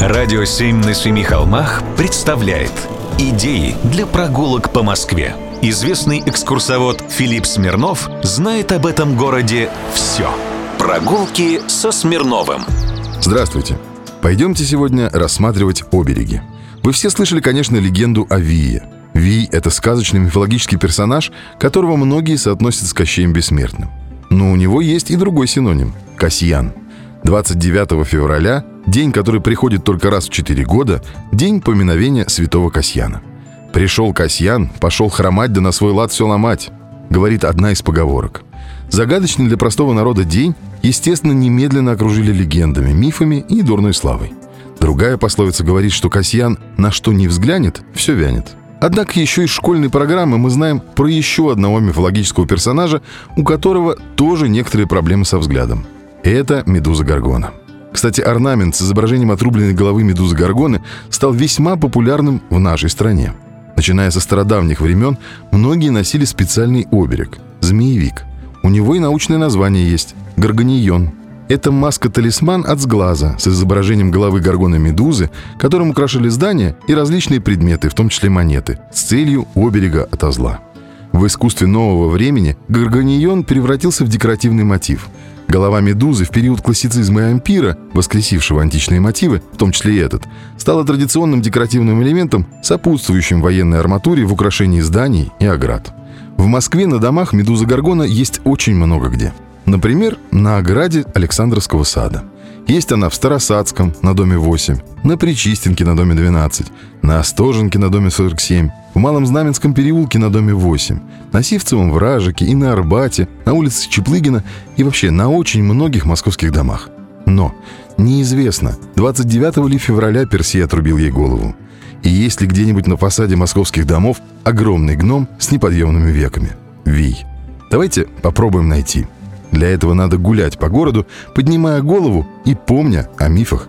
Радио «Семь на семи холмах» представляет Идеи для прогулок по Москве. Известный экскурсовод Филипп Смирнов знает об этом городе все. Прогулки со Смирновым. Здравствуйте. Пойдемте сегодня рассматривать обереги. Вы все слышали, конечно, легенду о Вие. Вий — это сказочный мифологический персонаж, которого многие соотносят с Кощеем Бессмертным. Но у него есть и другой синоним — Касьян. 29 февраля День, который приходит только раз в 4 года, день поминовения святого Касьяна. «Пришел Касьян, пошел хромать, да на свой лад все ломать», говорит одна из поговорок. Загадочный для простого народа день, естественно, немедленно окружили легендами, мифами и дурной славой. Другая пословица говорит, что Касьян на что не взглянет, все вянет. Однако еще из школьной программы мы знаем про еще одного мифологического персонажа, у которого тоже некоторые проблемы со взглядом. Это Медуза Гаргона. Кстати, орнамент с изображением отрубленной головы медузы Гаргоны стал весьма популярным в нашей стране. Начиная со стародавних времен, многие носили специальный оберег – змеевик. У него и научное название есть – гаргонион. Это маска-талисман от сглаза с изображением головы горгоны медузы, которым украшали здания и различные предметы, в том числе монеты, с целью оберега от зла. В искусстве нового времени гаргонион превратился в декоративный мотив – Голова медузы в период классицизма и ампира, воскресившего античные мотивы, в том числе и этот, стала традиционным декоративным элементом, сопутствующим военной арматуре в украшении зданий и оград. В Москве на домах медуза Гаргона есть очень много где. Например, на ограде Александровского сада – есть она в Старосадском на доме 8, на Причистенке на доме 12, на Остоженке на доме 47, в Малом Знаменском переулке на доме 8, на Сивцевом Вражике и на Арбате, на улице Чеплыгина и вообще на очень многих московских домах. Но неизвестно, 29 ли февраля Персей отрубил ей голову. И есть ли где-нибудь на фасаде московских домов огромный гном с неподъемными веками? Вий. Давайте попробуем найти. Для этого надо гулять по городу, поднимая голову и помня о мифах